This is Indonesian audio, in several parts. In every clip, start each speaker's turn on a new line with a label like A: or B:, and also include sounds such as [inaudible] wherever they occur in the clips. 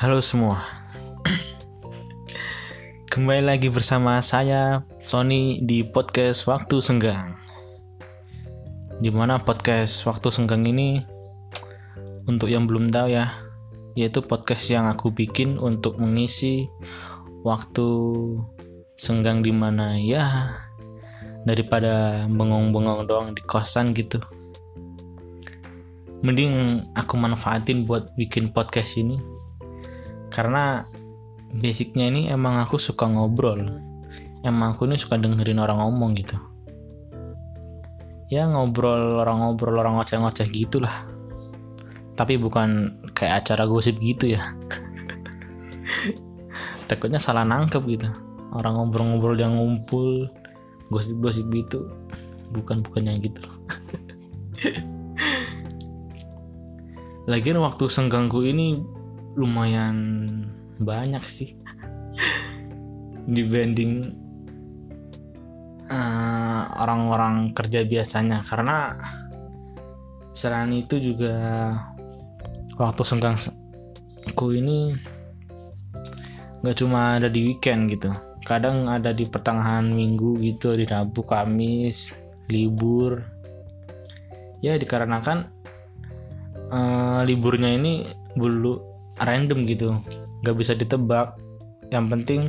A: Halo semua. Kembali lagi bersama saya Sony di podcast Waktu Senggang. Di mana podcast Waktu Senggang ini untuk yang belum tahu ya, yaitu podcast yang aku bikin untuk mengisi waktu senggang di mana ya daripada bengong-bengong doang di kosan gitu mending aku manfaatin buat bikin podcast ini karena basicnya ini emang aku suka ngobrol. Emang aku ini suka dengerin orang ngomong gitu. Ya ngobrol orang ngobrol orang ngoceh-ngoceh gitulah. Tapi bukan kayak acara gosip gitu ya. [laughs] Takutnya salah nangkep gitu. Orang ngobrol-ngobrol yang ngumpul gosip-gosip gitu. Bukan bukannya gitu. [laughs] Lagian waktu senggangku ini lumayan banyak sih. Dibanding uh, orang-orang kerja biasanya. Karena selain itu juga waktu senggangku ini nggak cuma ada di weekend gitu. Kadang ada di pertengahan minggu gitu di Rabu Kamis libur. Ya dikarenakan uh, liburnya ini bulu random gitu. Nggak bisa ditebak. Yang penting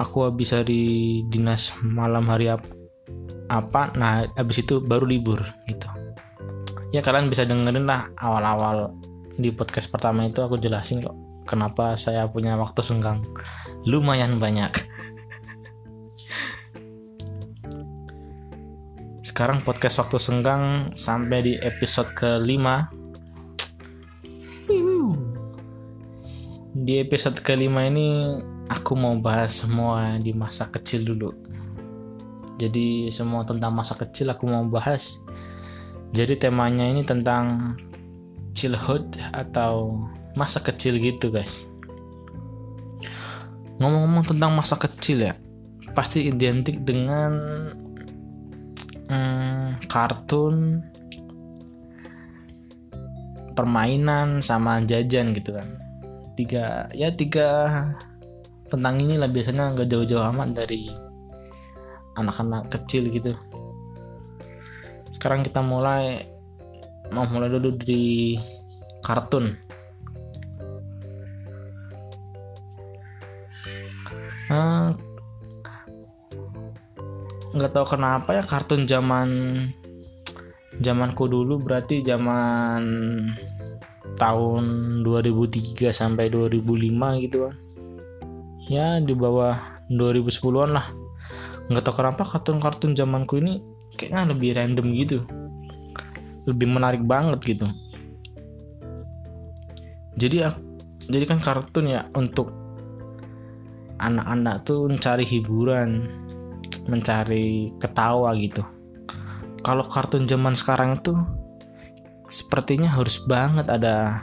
A: aku bisa di dinas malam hari apa apa nah habis itu baru libur gitu. Ya kalian bisa dengerin lah awal-awal di podcast pertama itu aku jelasin kok kenapa saya punya waktu senggang. Lumayan banyak. [laughs] Sekarang podcast waktu senggang sampai di episode kelima di episode kelima ini aku mau bahas semua di masa kecil dulu. Jadi semua tentang masa kecil aku mau bahas. Jadi temanya ini tentang childhood atau masa kecil gitu guys. Ngomong-ngomong tentang masa kecil ya pasti identik dengan hmm, kartun permainan sama jajan gitu kan tiga ya tiga tentang inilah biasanya nggak jauh-jauh amat dari anak-anak kecil gitu. Sekarang kita mulai mau mulai dulu dari kartun. Nggak tahu kenapa ya kartun zaman zamanku dulu berarti zaman tahun 2003 sampai 2005 gitu kan. Ya di bawah 2010-an lah. Nggak tahu kenapa kartun-kartun zamanku ini kayaknya lebih random gitu. Lebih menarik banget gitu. Jadi jadi kan kartun ya untuk anak-anak tuh mencari hiburan mencari ketawa gitu. Kalau kartun zaman sekarang itu sepertinya harus banget ada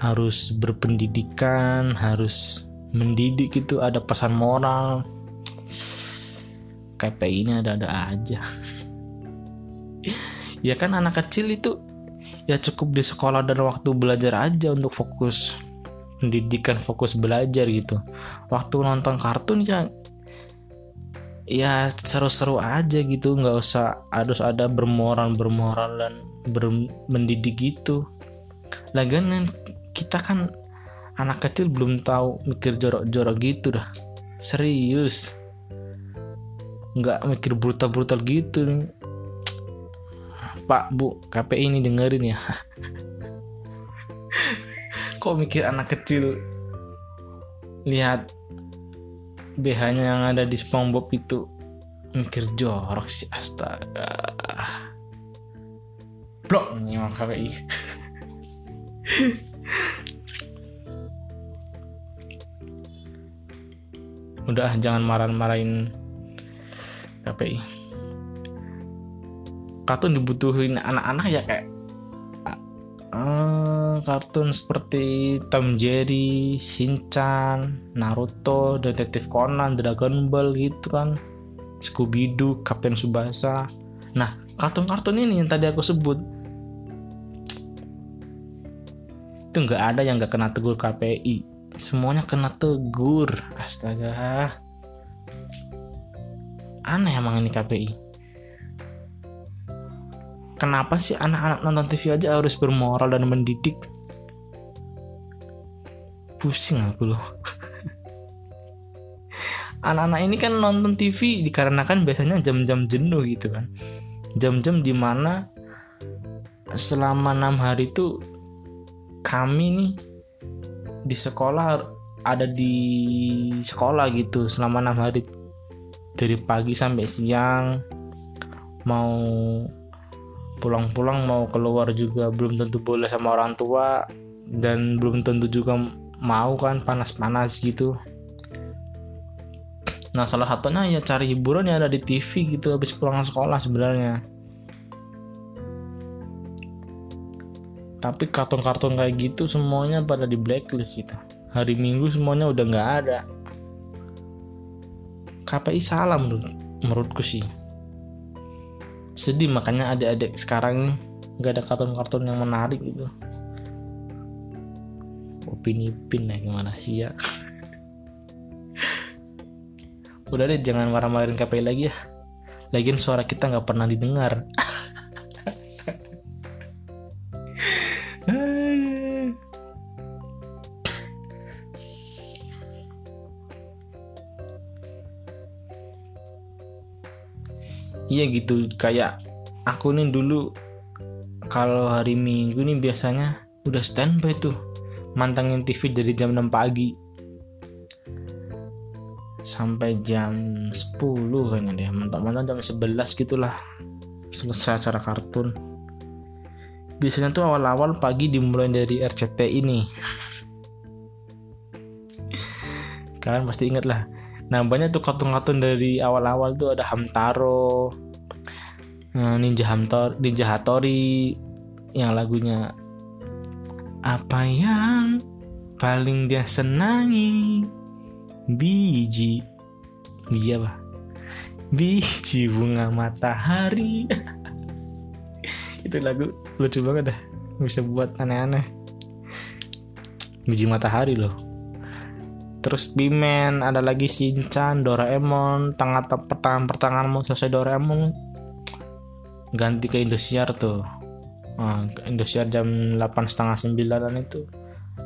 A: harus berpendidikan harus mendidik itu ada pesan moral. Kayak ini ada-ada aja. [laughs] Ya kan anak kecil itu ya cukup di sekolah dan waktu belajar aja untuk fokus pendidikan fokus belajar gitu. Waktu nonton kartun ya ya seru-seru aja gitu nggak usah harus ada bermoral bermoral dan bermendidik gitu. Lagian kita kan anak kecil belum tahu mikir jorok-jorok gitu dah. Serius. Nggak mikir brutal-brutal gitu nih. Pak Bu KPI ini dengerin ya. [laughs] Kok mikir anak kecil lihat BH nya yang ada di SpongeBob itu? Mikir jorok sih astaga blok. Nih mah KPI udah jangan marah-marahin KPI kartun dibutuhin anak-anak ya kayak uh, kartun seperti Tom Jerry, Shinchan, Naruto, Detektif Conan, Dragon Ball gitu kan, Scooby Doo, Kapten Subasa. Nah, kartun-kartun ini yang tadi aku sebut itu nggak ada yang nggak kena tegur KPI semuanya kena tegur. Astaga. Aneh emang ini KPI kenapa sih anak-anak nonton TV aja harus bermoral dan mendidik? Pusing aku loh. [laughs] Anak-anak ini kan nonton TV dikarenakan biasanya jam-jam jenuh gitu kan. Jam-jam di mana selama enam hari itu kami nih di sekolah ada di sekolah gitu selama enam hari. Dari pagi sampai siang mau pulang-pulang mau keluar juga belum tentu boleh sama orang tua dan belum tentu juga mau kan panas-panas gitu. Nah salah satunya ya cari hiburan yang ada di TV gitu habis pulang sekolah sebenarnya tapi kartun-kartun kayak gitu semuanya pada di blacklist gitu hari minggu semuanya udah nggak ada. KPI salah menurut menurutku sih. Sedih makanya adik-adik sekarang nih nggak ada kartun-kartun yang menarik gitu. Opini pin ya gimana? Sih ya [laughs] udah deh jangan marah-marahin KPI lagi ya. Lagian suara kita nggak pernah didengar [laughs] iya gitu kayak aku nih dulu kalau hari minggu nih biasanya udah standby tuh mantengin TV dari jam 6 pagi. Sampai jam 10 kayaknya deh mentok-mentok jam 11 gitulah selesai acara kartun. Biasanya tuh awal-awal pagi dimulai dari RCT ini [laughs] kalian pasti inget lah nah banyak tuh kartun-kartun dari awal-awal tuh ada Hamtaro eh, Ninja Hamtor Ninja Hattori yang lagunya apa yang paling dia senangi? Biji. Biji apa? Biji bunga matahari. [laughs] Itu lagu lucu banget dah. Bisa buat aneh-aneh. Biji matahari loh terus Bimen ada lagi Shinchan Doraemon tengah pertangan pertangan mau selesai Doraemon. Ganti ke Indosiar tuh. Nah, Indosiar jam 8 setengah sembilanan itu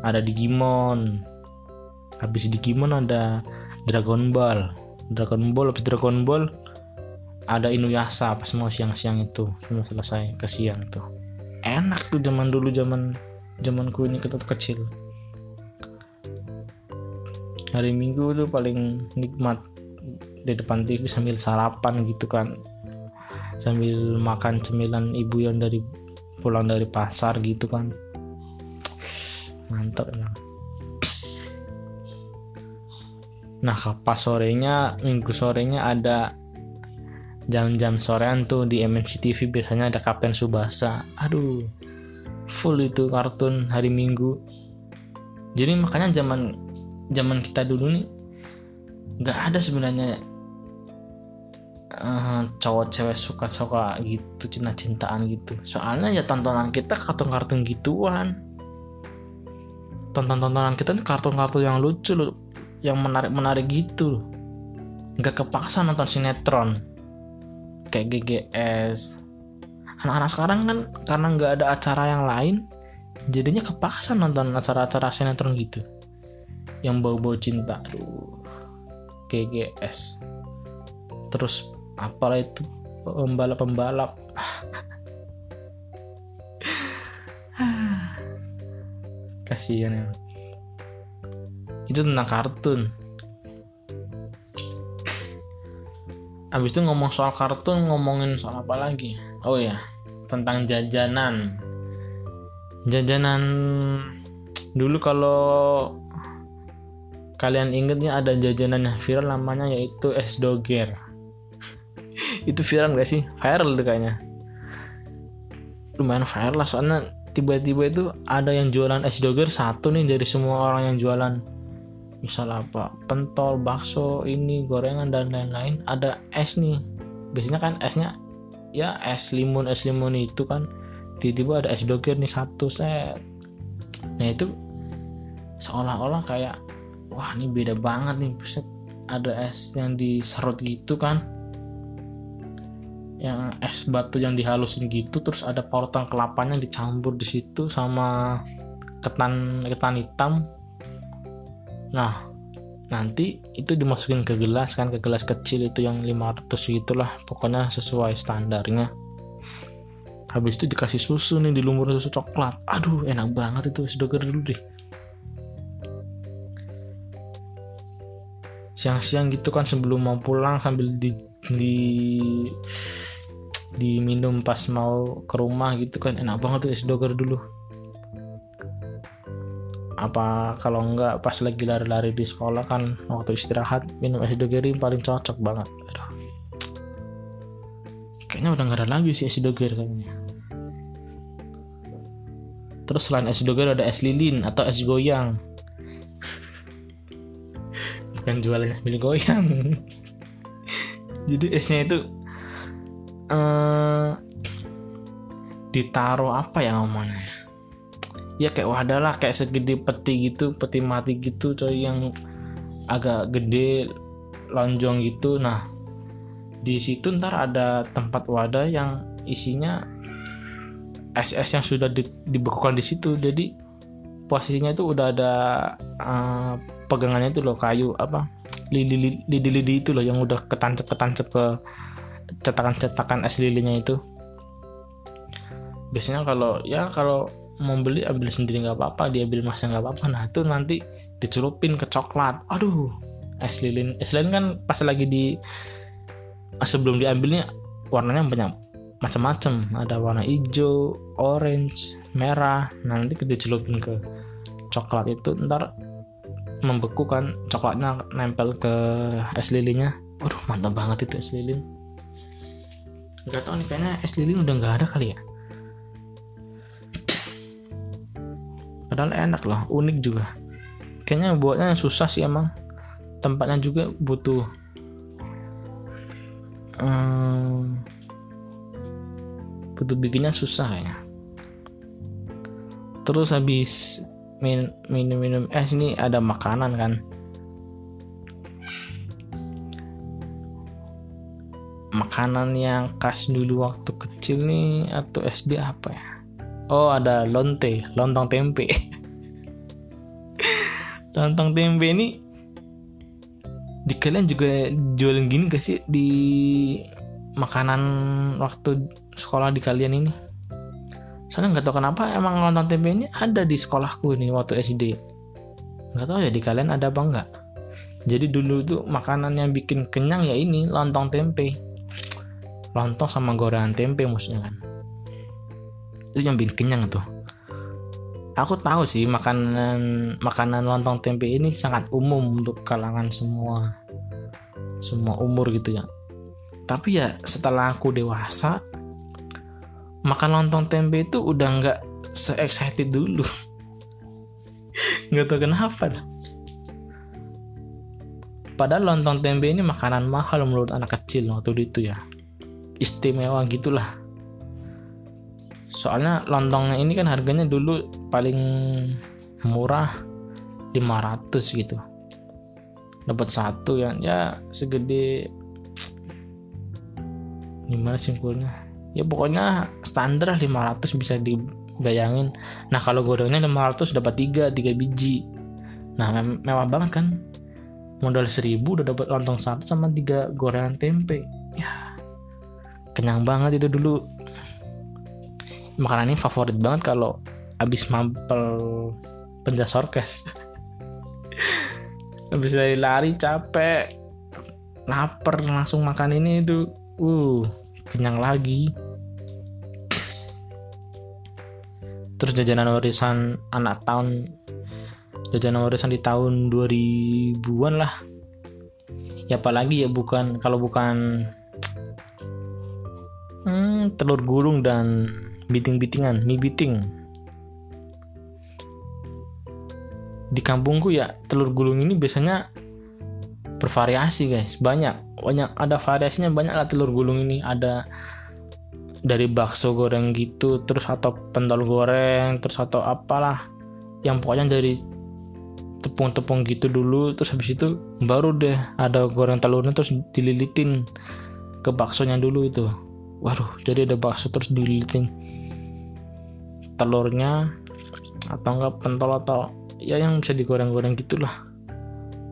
A: ada Digimon. Habis Digimon ada Dragon Ball. Dragon Ball habis Dragon Ball ada Inuyasha pas mau siang-siang itu semua selesai ke siang tuh. Enak tuh zaman dulu zaman zamanku ini ketuk kecil hari minggu tuh paling nikmat di depan TV sambil sarapan gitu kan. Sambil makan cemilan ibu yang dari pulang dari pasar gitu kan. Mantap emang. Nah pas sorenya minggu sorenya ada jam-jam sorean tuh di MNC TV biasanya ada Kapten Subasa. Aduh full itu kartun hari minggu. Jadi makanya zaman zaman kita dulu nih nggak ada sebenarnya uh, cowok cewek suka suka gitu cinta cintaan gitu. Soalnya ya tontonan kita kartun kartun gituan. Tonton tontonan kita nih kartun kartun yang lucu loh yang menarik menarik gitu nggak kepaksa nonton sinetron kayak GGS anak-anak sekarang kan karena nggak ada acara yang lain jadinya kepaksa nonton acara-acara sinetron gitu yang bau-bau cinta. Aduh. GGS terus apalah itu? Pembalap-pembalap. [sighs] Kasihan ya. Itu tentang kartun. Abis itu ngomong soal kartun ngomongin soal apa lagi? Oh ya tentang jajanan. Jajanan dulu kalau kalian ingetnya ada jajanan yang viral namanya yaitu es doger. [laughs] Itu viral gak sih? Viral tuh kayaknya. Lumayan viral lah soalnya tiba-tiba itu ada yang jualan es doger satu nih dari semua orang yang jualan. Misal apa? Pentol bakso ini gorengan dan lain-lain. Ada es nih. Biasanya kan esnya ya es limun es limun itu kan. Tiba-tiba ada es doger nih satu set. Nah itu seolah-olah kayak wah ini beda banget nih. Buset ada es yang diserut gitu kan. Yang es batu yang dihalusin gitu terus ada parutan kelapanya dicampur di situ sama ketan ketan hitam. Nah nanti itu dimasukin ke gelas kan ke gelas kecil itu yang 500 gitulah. Pokoknya sesuai standarnya. Habis itu dikasih susu nih dilumur susu coklat. Aduh enak banget itu doger dulu deh siang-siang gitu kan sebelum mau pulang sambil di di diminum pas mau ke rumah gitu kan. Enak banget tuh es doger dulu. Apa kalau enggak pas lagi lari-lari di sekolah kan waktu istirahat minum es doger paling cocok banget. Aduh. kayaknya udah nggak ada lagi sih es doger kayaknya. Terus selain es doger ada es lilin atau es goyang bukan jualannya milik goyang. [laughs] Jadi esnya itu uh, ditaruh apa ya ngomongnya ya kayak wadah lah kayak segede peti gitu peti mati gitu coy yang agak gede lonjong gitu. Nah di situ ntar ada tempat wadah yang isinya es-es yang sudah di, dibekukan di situ. Jadi posisinya itu udah ada uh, pegangannya itu loh kayu apa lidi lidi lidi itu loh yang udah ketancap ketancap ke cetakan cetakan es lilinya itu. Biasanya kalau ya kalau mau beli ambil sendiri nggak apa-apa dia ambil masnya nggak apa-apa. Nah itu nanti dicelupin ke coklat. Aduh es lilin es lilin kan pas lagi di sebelum diambilnya warnanya banyak macam-macam. Ada warna hijau orange merah. Nah, nanti dicelupin ke coklat itu ntar membeku kan coklatnya nempel ke es lilinnya. Waduh mantap banget itu es lilin. Nggak tahu nih kayaknya es lilin udah nggak ada kali ya. Padahal enak loh unik juga. Kayaknya buatnya susah sih emang. Tempatnya juga butuh um, butuh bikinnya susah ya. Terus habis min minum minum eh sini ada makanan kan. Makanan yang khas dulu waktu kecil nih atau SD apa ya? Oh ada lonte lontong tempe. [laughs] Lontong tempe ini di kalian juga jualan gini gak sih? Di makanan waktu sekolah di kalian ini. Soalnya nggak tahu kenapa emang lontong ini ada di sekolahku ini waktu SD nggak tahu ya di kalian ada apa enggak jadi dulu tuh makanan yang bikin kenyang ya ini lontong tempe. Lontong sama gorengan tempe maksudnya kan. Itu yang bikin kenyang tuh. Aku tahu sih makanan makanan lontong tempe ini sangat umum untuk kalangan semua semua umur gitu ya. Tapi ya setelah aku dewasa makan lontong tempe itu udah nggak se excited dulu. Nggak tahu kenapa dah. padahal lontong tempe ini makanan mahal menurut anak kecil waktu itu ya. Istimewa gitulah. Soalnya lontongnya ini kan harganya dulu paling murah 500 gitu. Dapat satu ya ya segede gimana simpulnya ya pokoknya standar 500 bisa dibayangin. Nah kalau gorengnya 500 dapat 3 3 biji. Nah me mewah banget kan? Modal 1000 udah dapat lontong satu sama tiga gorengan tempe. Ya kenyang banget itu dulu. Makanan ini favorit banget kalau abis mampel penjas orkes. [laughs] Habis dari lari capek lapar langsung makan ini itu. Uh kenyang lagi terus jajanan warisan anak tahun. Jajanan warisan di tahun 2000-an lah. Ya apalagi ya bukan kalau bukan hmm, telur gulung dan biting-bitingan mie biting. Di kampungku ya telur gulung ini biasanya bervariasi guys. Banyak banyak ada variasinya banyak lah telur gulung ini. Ada dari bakso goreng gitu terus atau pentol goreng terus atau apalah. Yang pokoknya dari tepung-tepung gitu dulu terus habis itu baru deh ada goreng telurnya terus dililitin ke baksonya dulu itu. Waduh jadi ada bakso terus dililitin telurnya atau enggak pentol atau ya yang bisa digoreng-goreng gitulah.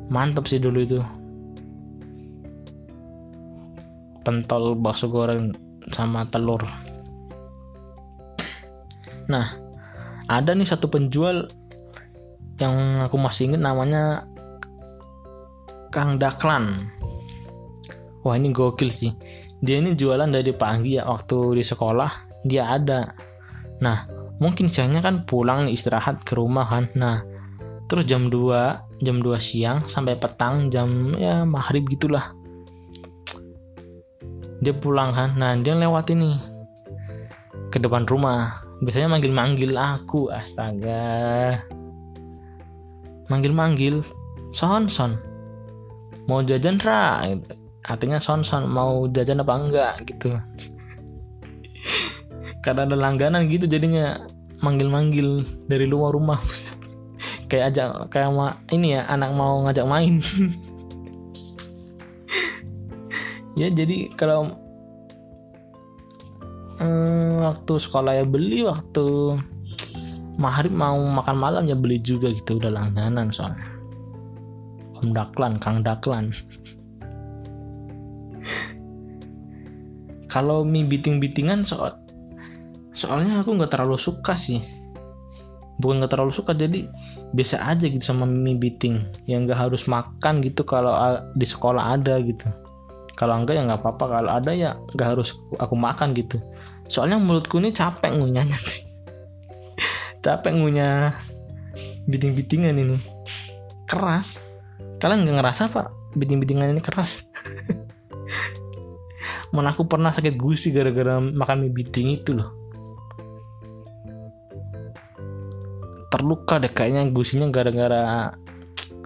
A: Mantap sih dulu itu. Pentol bakso goreng sama telur. Nah ada nih satu penjual yang aku masih inget namanya Kang Daklan. Wah ini gokil sih. Dia ini jualan dari pagi ya waktu di sekolah dia ada. Nah mungkin siangnya kan pulang nih istirahat ke rumah kan. Nah terus jam 2 jam 2 siang sampai petang jam ya maghrib gitulah dia pulang kan? Nah dia lewat ini. Ke depan rumah. Biasanya manggil-manggil aku. Astaga. Manggil-manggil. Son son. Mau jajan ra? Artinya son son. Mau jajan apa enggak gitu. Karena ada langganan gitu jadinya. Manggil-manggil dari luar rumah. [laughs] Kayak ajak kayak ini ya anak mau ngajak main [laughs] ya jadi kalau hmm, waktu sekolah ya beli waktu maghrib mau makan malam ya beli juga gitu. Udah langganan soalnya. Om Daklan Kang Daklan. [laughs] Kalau mie biting-bitingan soal soalnya aku nggak terlalu suka sih. Bukan nggak terlalu suka jadi biasa aja gitu sama mie biting. Yang nggak harus makan gitu kalau di sekolah ada gitu kalau enggak ya nggak apa-apa. Kalau ada ya nggak harus aku makan gitu. Soalnya mulutku ini capek ngunyahnya [laughs] capek ngunyah biting-bitingan ini. Keras. Kalian nggak ngerasa pak? Biting-bitingan ini keras. [laughs] Mana aku pernah sakit gusi gara-gara makan mie biting itu loh. Terluka deh kayaknya gusinya gara-gara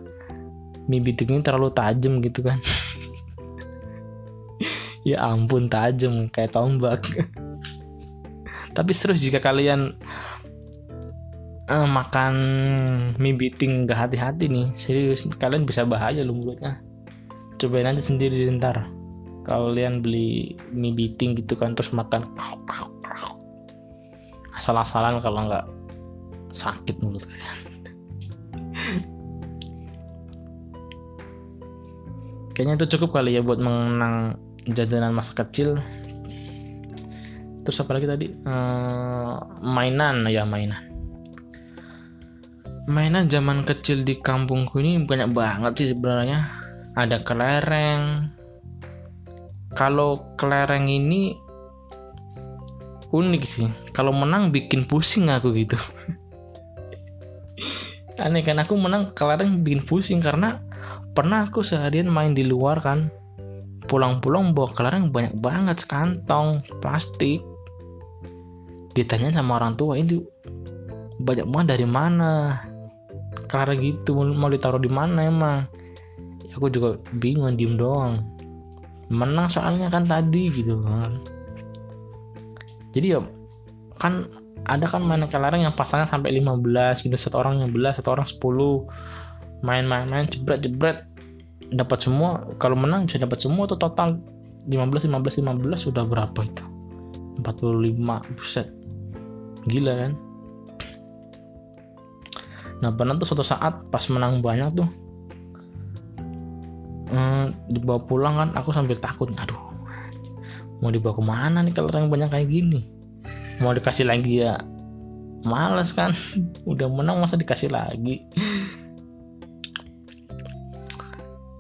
A: [tsk] mie biting ini terlalu tajam gitu kan [laughs] ya ampun tajam kayak tombak. [laughs] Tapi serius jika kalian uh, makan mie biting gak hati-hati nih. Serius kalian bisa bahaya loh mulutnya. Cobain aja sendiri ntar. Kalian beli mie biting gitu kan terus makan. Asal-asalan kalau nggak sakit mulut kalian. [laughs] Kayaknya itu cukup kali ya buat mengenang jajanan masa kecil. Terus apa lagi tadi? Ehm, mainan ya mainan. Mainan zaman kecil di kampungku ini banyak banget sih sebenarnya. Ada kelereng. Kalau kelereng ini unik sih. Kalau menang bikin pusing aku gitu. [laughs] Aneh kan aku menang kelereng bikin pusing karena pernah aku seharian main di luar kan pulang-pulang bawa kelereng banyak banget sekantong plastik. Ditanya sama orang tua ini banyak banget dari mana? Kelereng gitu mau ditaruh di mana emang? Ya, aku juga bingung diem doang. Menang soalnya kan tadi gitu kan. Jadi ya kan ada kan main kelereng yang pasangnya sampai 15 gitu satu orang 15 satu orang 10 main-main-main jebret-jebret dapat semua kalau menang bisa dapat semua tuh total. 15 15 15 sudah berapa itu? 45 buset gila kan? Nah pernah tuh suatu saat pas menang banyak tuh eh, dibawa pulang kan aku sambil takut aduh mau dibawa ke mana nih kalau yang banyak kayak gini? Mau dikasih lagi ya males kan? [laughs] Udah menang masa dikasih lagi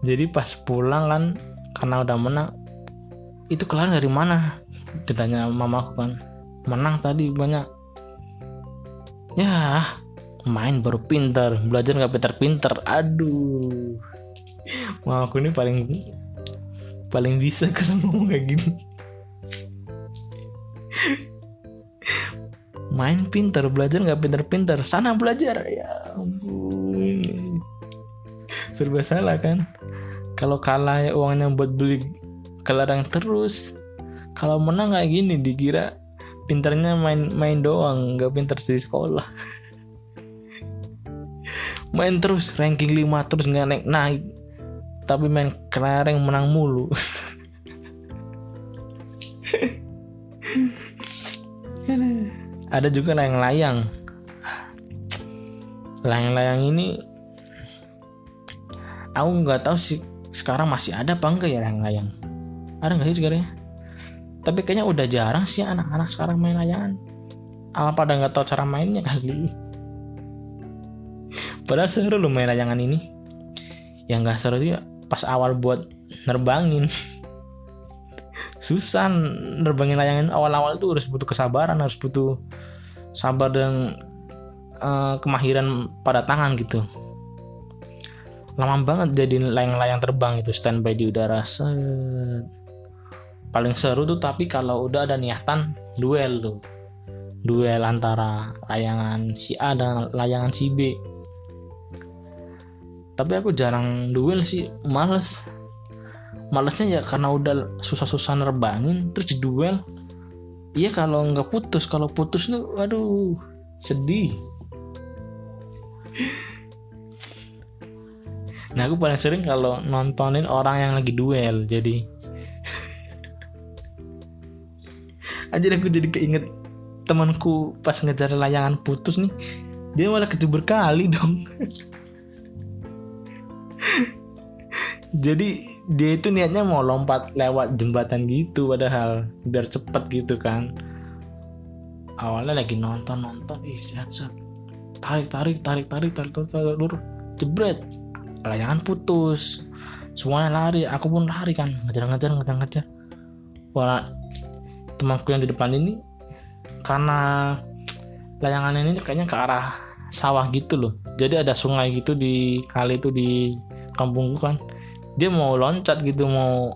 A: jadi pas pulang kan karena udah menang itu kelar dari mana? Ditanya mamaku kan menang tadi banyak. Ya main baru pintar belajar nggak pintar-pintar aduh. Mamaku ini paling paling bisa [laughs] kalau ngomong kayak gini. Main pintar belajar nggak pintar-pintar sana belajar. Ya ampun. Serba salah kan kalau kalah ya uangnya buat beli kelarang terus. Kalau menang kayak gini dikira pintarnya main main doang nggak pintar di sekolah. [laughs] Main terus ranking 5 terus nggak naik naik. Tapi main kelereng menang mulu. [laughs] Ada juga layang-layang. Layang-layang ini aku nggak tahu sih sekarang masih ada apa enggak ya layang-layang ada nggak sih sekarang tapi kayaknya udah jarang sih anak-anak sekarang main layangan. Apa pada nggak tahu cara mainnya kali? Padahal seru loh main layangan ini. Yang nggak seru ya pas awal buat nerbangin. Susah nerbangin layangan. Awal-awal tuh harus butuh kesabaran harus butuh sabar dan uh, kemahiran pada tangan gitu lama banget jadi layang-layang terbang itu standby di udara. Set. Paling seru tuh tapi kalau udah ada niatan duel tuh. Duel antara layangan si A dan layangan si B. Tapi aku jarang duel sih males. Malesnya ya karena udah susah-susah nerbangin terus di duel iya kalau nggak putus kalau putus tuh aduh sedih nah aku paling sering kalau nontonin orang yang lagi duel jadi aja aku jadi keinget temanku pas ngejar layangan putus nih dia malah kecubur kali dong jadi dia itu niatnya mau lompat lewat jembatan gitu padahal biar cepet gitu kan awalnya lagi nonton nonton ih set tarik tarik tarik tarik tarik tarik tarik, tarik, tarik jebret layangan putus. Semuanya lari aku pun lari kan. Ngejar ngejar ngejar ngejar. Wah temanku yang di depan ini karena layangan ini kayaknya ke arah sawah gitu loh. Jadi ada sungai gitu di kali itu di kampungku kan. Dia mau loncat gitu mau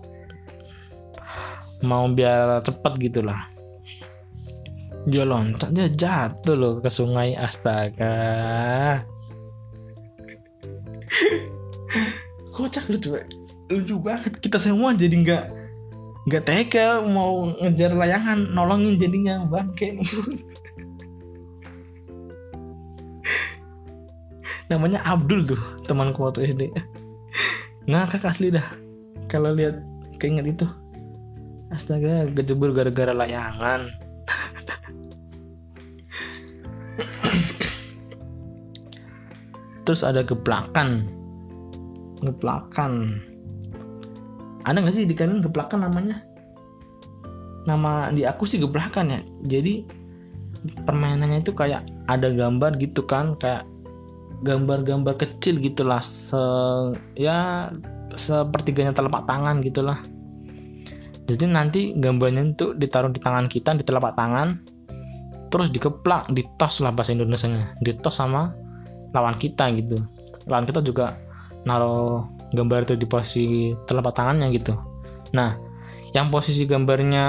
A: mau biar cepet gitulah dia loncat dia jatuh loh ke sungai. Astaga kocak lucu lucu banget. Kita semua jadi nggak nggak tega mau ngejar layangan nolongin jadinya bangke [laughs] namanya Abdul tuh temanku waktu SD ngakak asli dah. Kalau lihat keinget itu. Astaga kejebur gara-gara layangan. [laughs] Terus ada geplakan geplakan ada nggak sih di kanan geplakan namanya? Nama di aku sih geplakan ya. Jadi permainannya itu kayak ada gambar gitu kan kayak gambar-gambar kecil gitulah se ya sepertiganya telapak tangan gitulah jadi nanti gambarnya itu ditaruh di tangan kita di telapak tangan terus dikeplak ditos lah bahasa Indonesia nya ditos sama lawan kita gitu. Lawan kita juga naruh gambar itu di posisi telapak tangannya gitu. Nah yang posisi gambarnya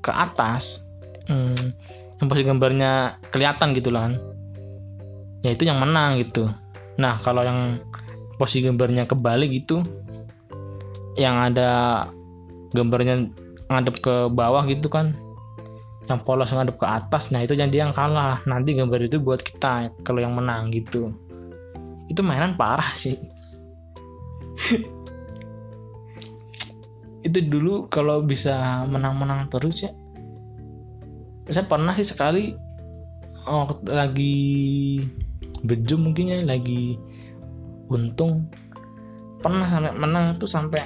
A: ke atas hmm, yang posisi gambarnya kelihatan gitu kan ya itu yang menang gitu. Nah kalau yang posisi gambarnya kebalik gitu yang ada gambarnya ngadep ke bawah gitu kan yang polos ngadep ke atas nah itu jadi yang kalah. Nanti gambar itu buat kita kalau yang menang gitu itu mainan parah sih. Itu dulu kalau bisa menang-menang terus ya. Saya pernah sih sekali oh, lagi bejo mungkin ya lagi untung. Pernah sampai menang tuh sampai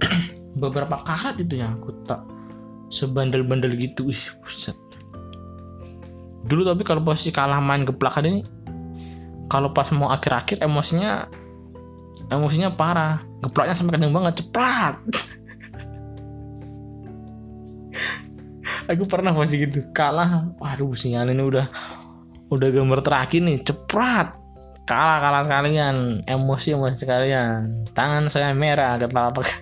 A: [clears throat] beberapa karat itu yang aku tak sebandel-bandel gitu. Ih buset. Dulu tapi kalau posisi kalah main geplakan ini kalau pas mau akhir-akhir emosinya emosinya parah. Geplaknya sampai kadang banget cepat [laughs] aku pernah posisi gitu kalah. Waduh sinyal ini udah udah gambar terakhir nih cepat kalah kalah sekalian. Emosi emosi sekalian. Tangan saya merah ada telapak. [laughs]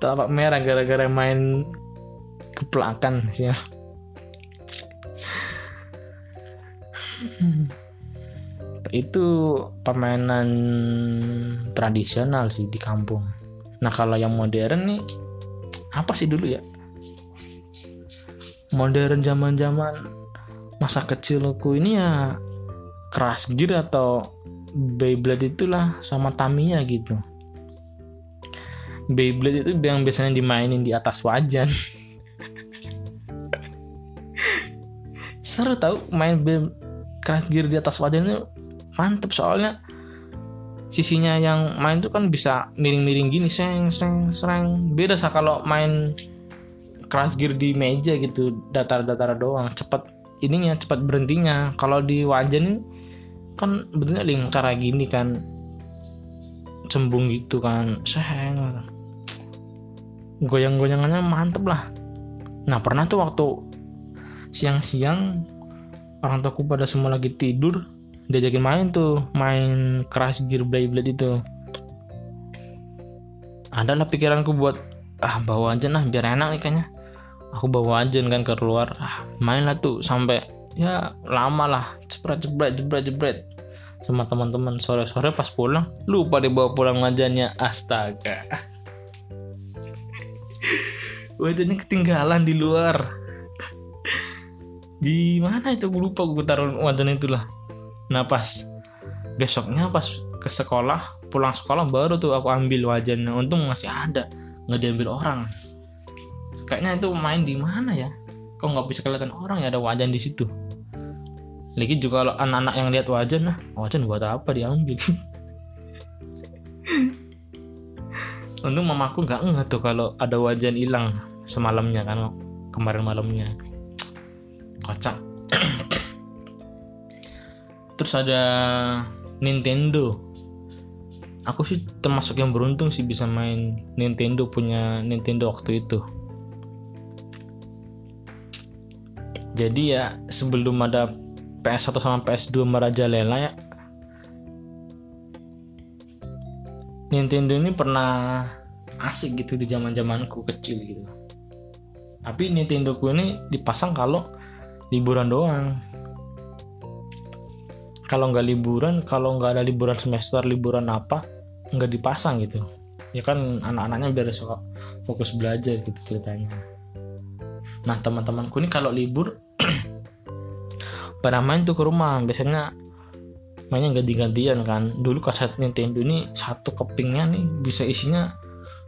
A: Telapak merah gara-gara main keplakan sih itu permainan tradisional sih di kampung. Nah kalau yang modern nih apa sih dulu ya? Modern zaman zaman masa kecilku ini ya Crash Gear atau Beyblade itulah sama Tamiya gitu. Beyblade itu yang biasanya dimainin di atas wajan. [laughs] Seru tau main Crash Gear di atas itu mantep. Soalnya sisinya yang main tuh kan bisa miring-miring gini seng seng sereng. Beda sih kalau main Crash Gear di meja gitu datar-datar doang. Cepet ininya cepat berhentinya. Kalau di wajan kan betulnya lingkar gini kan. Cembung gitu kan. Seng goyang-goyangannya mantep lah. Nah pernah tuh waktu siang-siang orang tuaku pada semua lagi tidur diajakin main tuh main Crash Gear Blade itu. Adalah pikiranku buat ah bawa aja nah biar enak nih kayaknya. Aku bawa aja kan ke luar ah, main lah tuh sampai ya lama lah cepret cepret cepret cepret sama teman-teman sore-sore pas pulang lupa dibawa pulang wajannya astaga. [laughs] Wajannya ketinggalan di luar di mana itu? Gue lupa gue taruh wajan itulah. Nah pas besoknya pas ke sekolah pulang sekolah baru tuh aku ambil wajannya. Untung masih ada nggak diambil orang. Kayaknya itu main di mana ya? Kok nggak bisa kelihatan orang ya ada wajan di situ? Lagi juga kalau anak-anak yang lihat wajan nah wajan buat apa diambil? [laughs] Untung mamaku nggak nggak tuh kalau ada wajan hilang semalamnya kan kemarin malamnya kocak. Terus ada Nintendo. Aku sih termasuk yang beruntung sih bisa main Nintendo punya Nintendo waktu itu. Jadi ya sebelum ada PS1 sama PS2 merajalela ya Nintendo ini pernah asik gitu di zaman zamanku kecil gitu. Tapi Nintendo ku ini dipasang kalau liburan doang. Kalau nggak liburan kalau nggak ada liburan semester liburan apa nggak dipasang gitu. Ya kan anak-anaknya biar suka fokus belajar gitu ceritanya. Nah teman-temanku ini kalau libur [clears throat] pada main tuh ke rumah. Biasanya mainnya ganti-gantian kan. Dulu kaset Nintendo ini satu kepingnya nih bisa isinya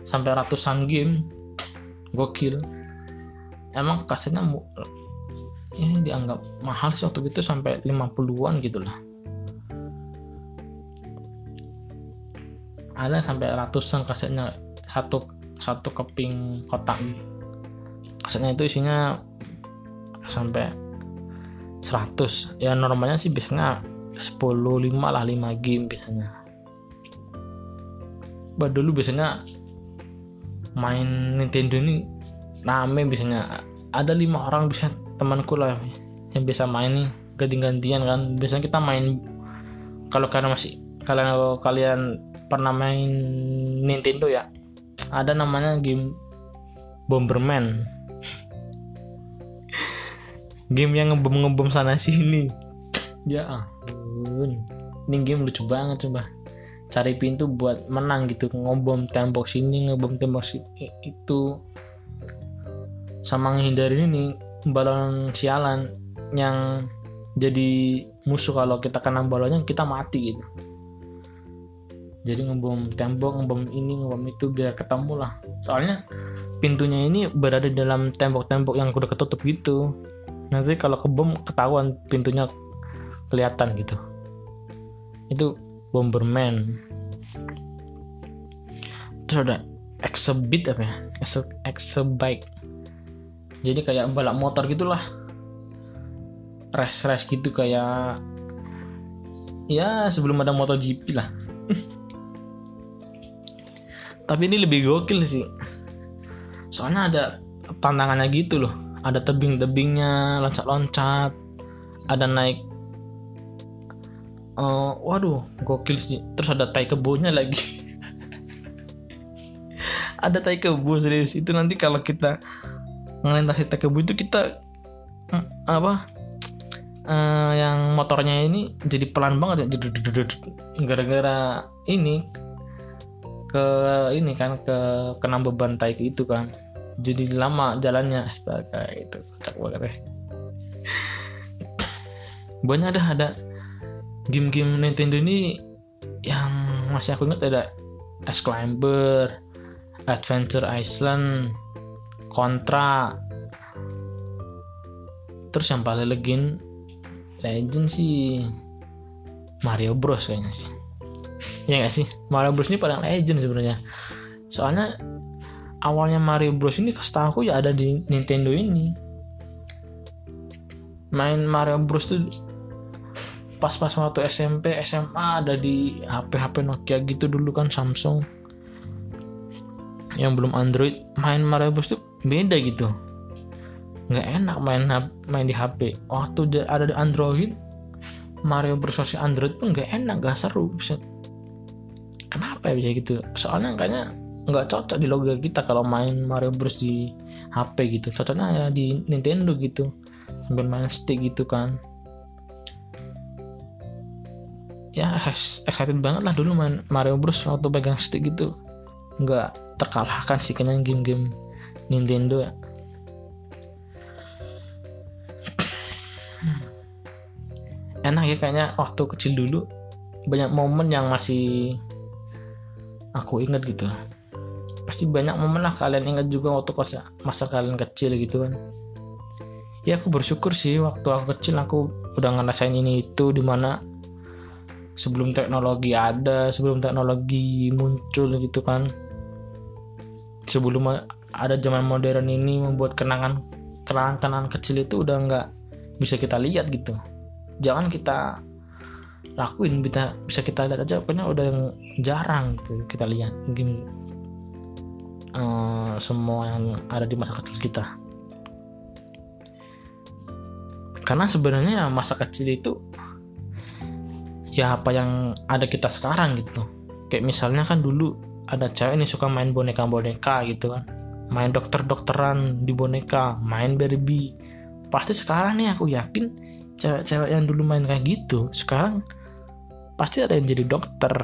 A: sampai ratusan game. Gokil. Emang kasetnya ya, dianggap mahal sih waktu itu sampai 50-an gitu lah. Ada sampai ratusan kasetnya satu satu keping kotak. Kasetnya itu isinya sampai 100 ya normalnya sih biasanya 10 5 lah 5 game biasanya. Bah dulu biasanya main Nintendo ini rame biasanya. Ada lima orang bisa temanku lah yang bisa main nih ganti-gantian kan. Biasanya kita main kalau karena masih kalian kalau kalian pernah main Nintendo ya ada namanya game Bomberman. [laughs] Game yang ngebom ngebom sana sini. Ya ampun. Ini game lucu banget coba. Cari pintu buat menang gitu ngebom tembok sini ngebom tembok sini itu. Sama menghindari ini balon sialan yang jadi musuh kalau kita kena balonnya kita mati gitu. Jadi ngebom tembok ngebom ini ngebom itu biar ketemu lah. Soalnya pintunya ini berada dalam tembok-tembok yang udah ketutup gitu. Nanti kalau kebom ketahuan pintunya kelihatan gitu. Itu Bomberman. Terus ada exhibit apa ya? Exhibit jadi kayak balap motor gitulah. Race race gitu kayak ya sebelum ada MotoGP lah. [laughs] Tapi ini lebih gokil sih. Soalnya ada tantangannya gitu loh. Ada tebing-tebingnya loncat-loncat ada naik uh, waduh gokil sih. Terus ada tai kebunnya lagi. [laughs] Ada tai kebo serius. Itu nanti kalau kita ngelintasi tai kebo itu kita uh, apa uh, yang motornya ini jadi pelan banget ya gara-gara ini ke ini kan ke kena beban tai itu kan. Jadi lama jalannya astaga itu kocak banget ya. [coughs] Banyak ada ada game-game Nintendo ini yang masih aku ingat ada Ice Climber, Adventure Island, Contra. Terus yang paling legend legend sih Mario Bros kayaknya sih. Ya gak sih? Mario Bros ini paling legend sebenarnya. Soalnya awalnya Mario Bros ini setahu ya ada di Nintendo ini. Main Mario Bros tuh pas-pas waktu SMP SMA ada di HP-HP Nokia gitu dulu kan Samsung yang belum Android main Mario Bros tuh beda gitu. Nggak enak main main di HP waktu ada di Android Mario versi Android pun nggak enak nggak seru bisa. Kenapa ya bisa gitu? Soalnya kayaknya nggak cocok di logika kita kalau main Mario Bros di HP gitu. Cocoknya ya di Nintendo gitu. Sambil main stick gitu kan. Ya excited banget lah dulu main Mario Bros waktu pegang stick gitu. Nggak terkalahkan sih kayaknya game-game Nintendo ya? Enak ya kayaknya waktu kecil dulu banyak momen yang masih aku ingat gitu. Pasti banyak momen lah kalian ingat juga waktu masa kalian kecil gitu kan. Ya aku bersyukur sih waktu aku kecil aku udah ngerasain ini itu di mana sebelum teknologi ada sebelum teknologi muncul gitu kan. Sebelum ada zaman modern ini membuat kenangan kenangan kecil itu udah nggak bisa kita lihat gitu. Jangan kita lakuin bisa bisa kita lihat aja pokoknya udah yang jarang gitu kita lihat. Mungkin uh, semua yang ada di masa kecil kita. Karena sebenarnya masa kecil itu ya apa yang ada kita sekarang gitu. Kayak misalnya kan dulu ada cewek nih suka main boneka-boneka gitu kan main dokter-dokteran di boneka main Barbie pasti sekarang nih aku yakin cewek-cewek yang dulu main kayak gitu sekarang pasti ada yang jadi dokter.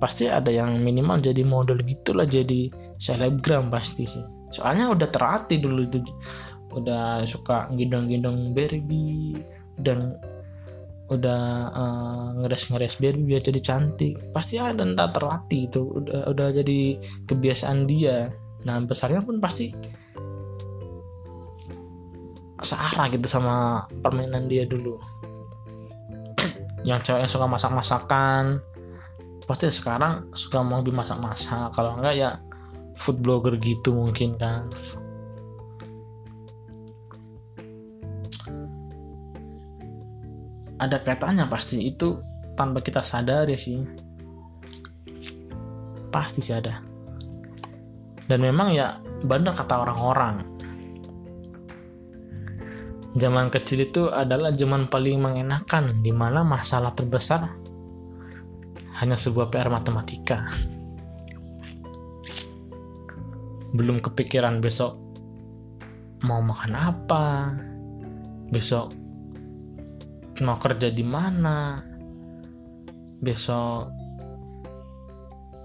A: Pasti ada yang minimal jadi model gitulah jadi selebgram pasti sih. Soalnya udah terlatih dulu itu udah suka gendong-gendong Barbie dan udah uh, ngeres-ngeres biar biar jadi cantik. Pasti ada entah terlatih itu. Udah udah jadi kebiasaan dia nah besarnya pun pasti searah gitu sama permainan dia dulu. [clears throat] Yang cewek yang suka masak-masakan pasti sekarang suka mau lebih masak-masak. Kalau enggak ya food blogger gitu mungkin kan. Ada kaitannya pasti itu tanpa kita sadari sih. Pasti sih ada dan memang ya benar kata orang-orang. Zaman kecil itu adalah zaman paling mengenakan di mana masalah terbesar hanya sebuah PR matematika. Belum kepikiran besok mau makan apa besok mau kerja di mana besok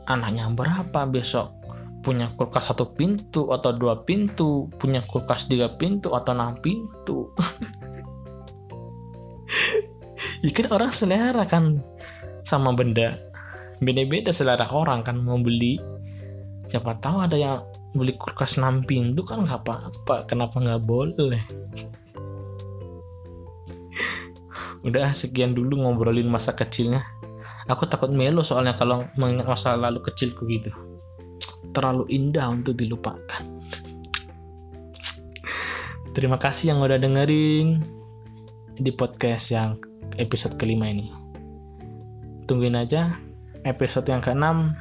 A: anaknya berapa besok punya kulkas satu pintu atau dua pintu punya kulkas tiga pintu atau enam pintu. [laughs] Ya kan orang selera kan sama benda. Beda-beda selera orang kan mau beli. Siapa tahu ada yang beli kulkas 6 pintu kan nggak apa-apa. Kenapa nggak boleh? [laughs] Udah sekian dulu ngobrolin masa kecilnya. Aku takut melo soalnya kalau mengingat masa lalu kecilku gitu terlalu indah untuk dilupakan. Terima kasih yang udah dengerin di podcast yang episode kelima ini. Tungguin aja episode yang keenam.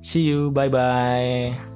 A: See you bye bye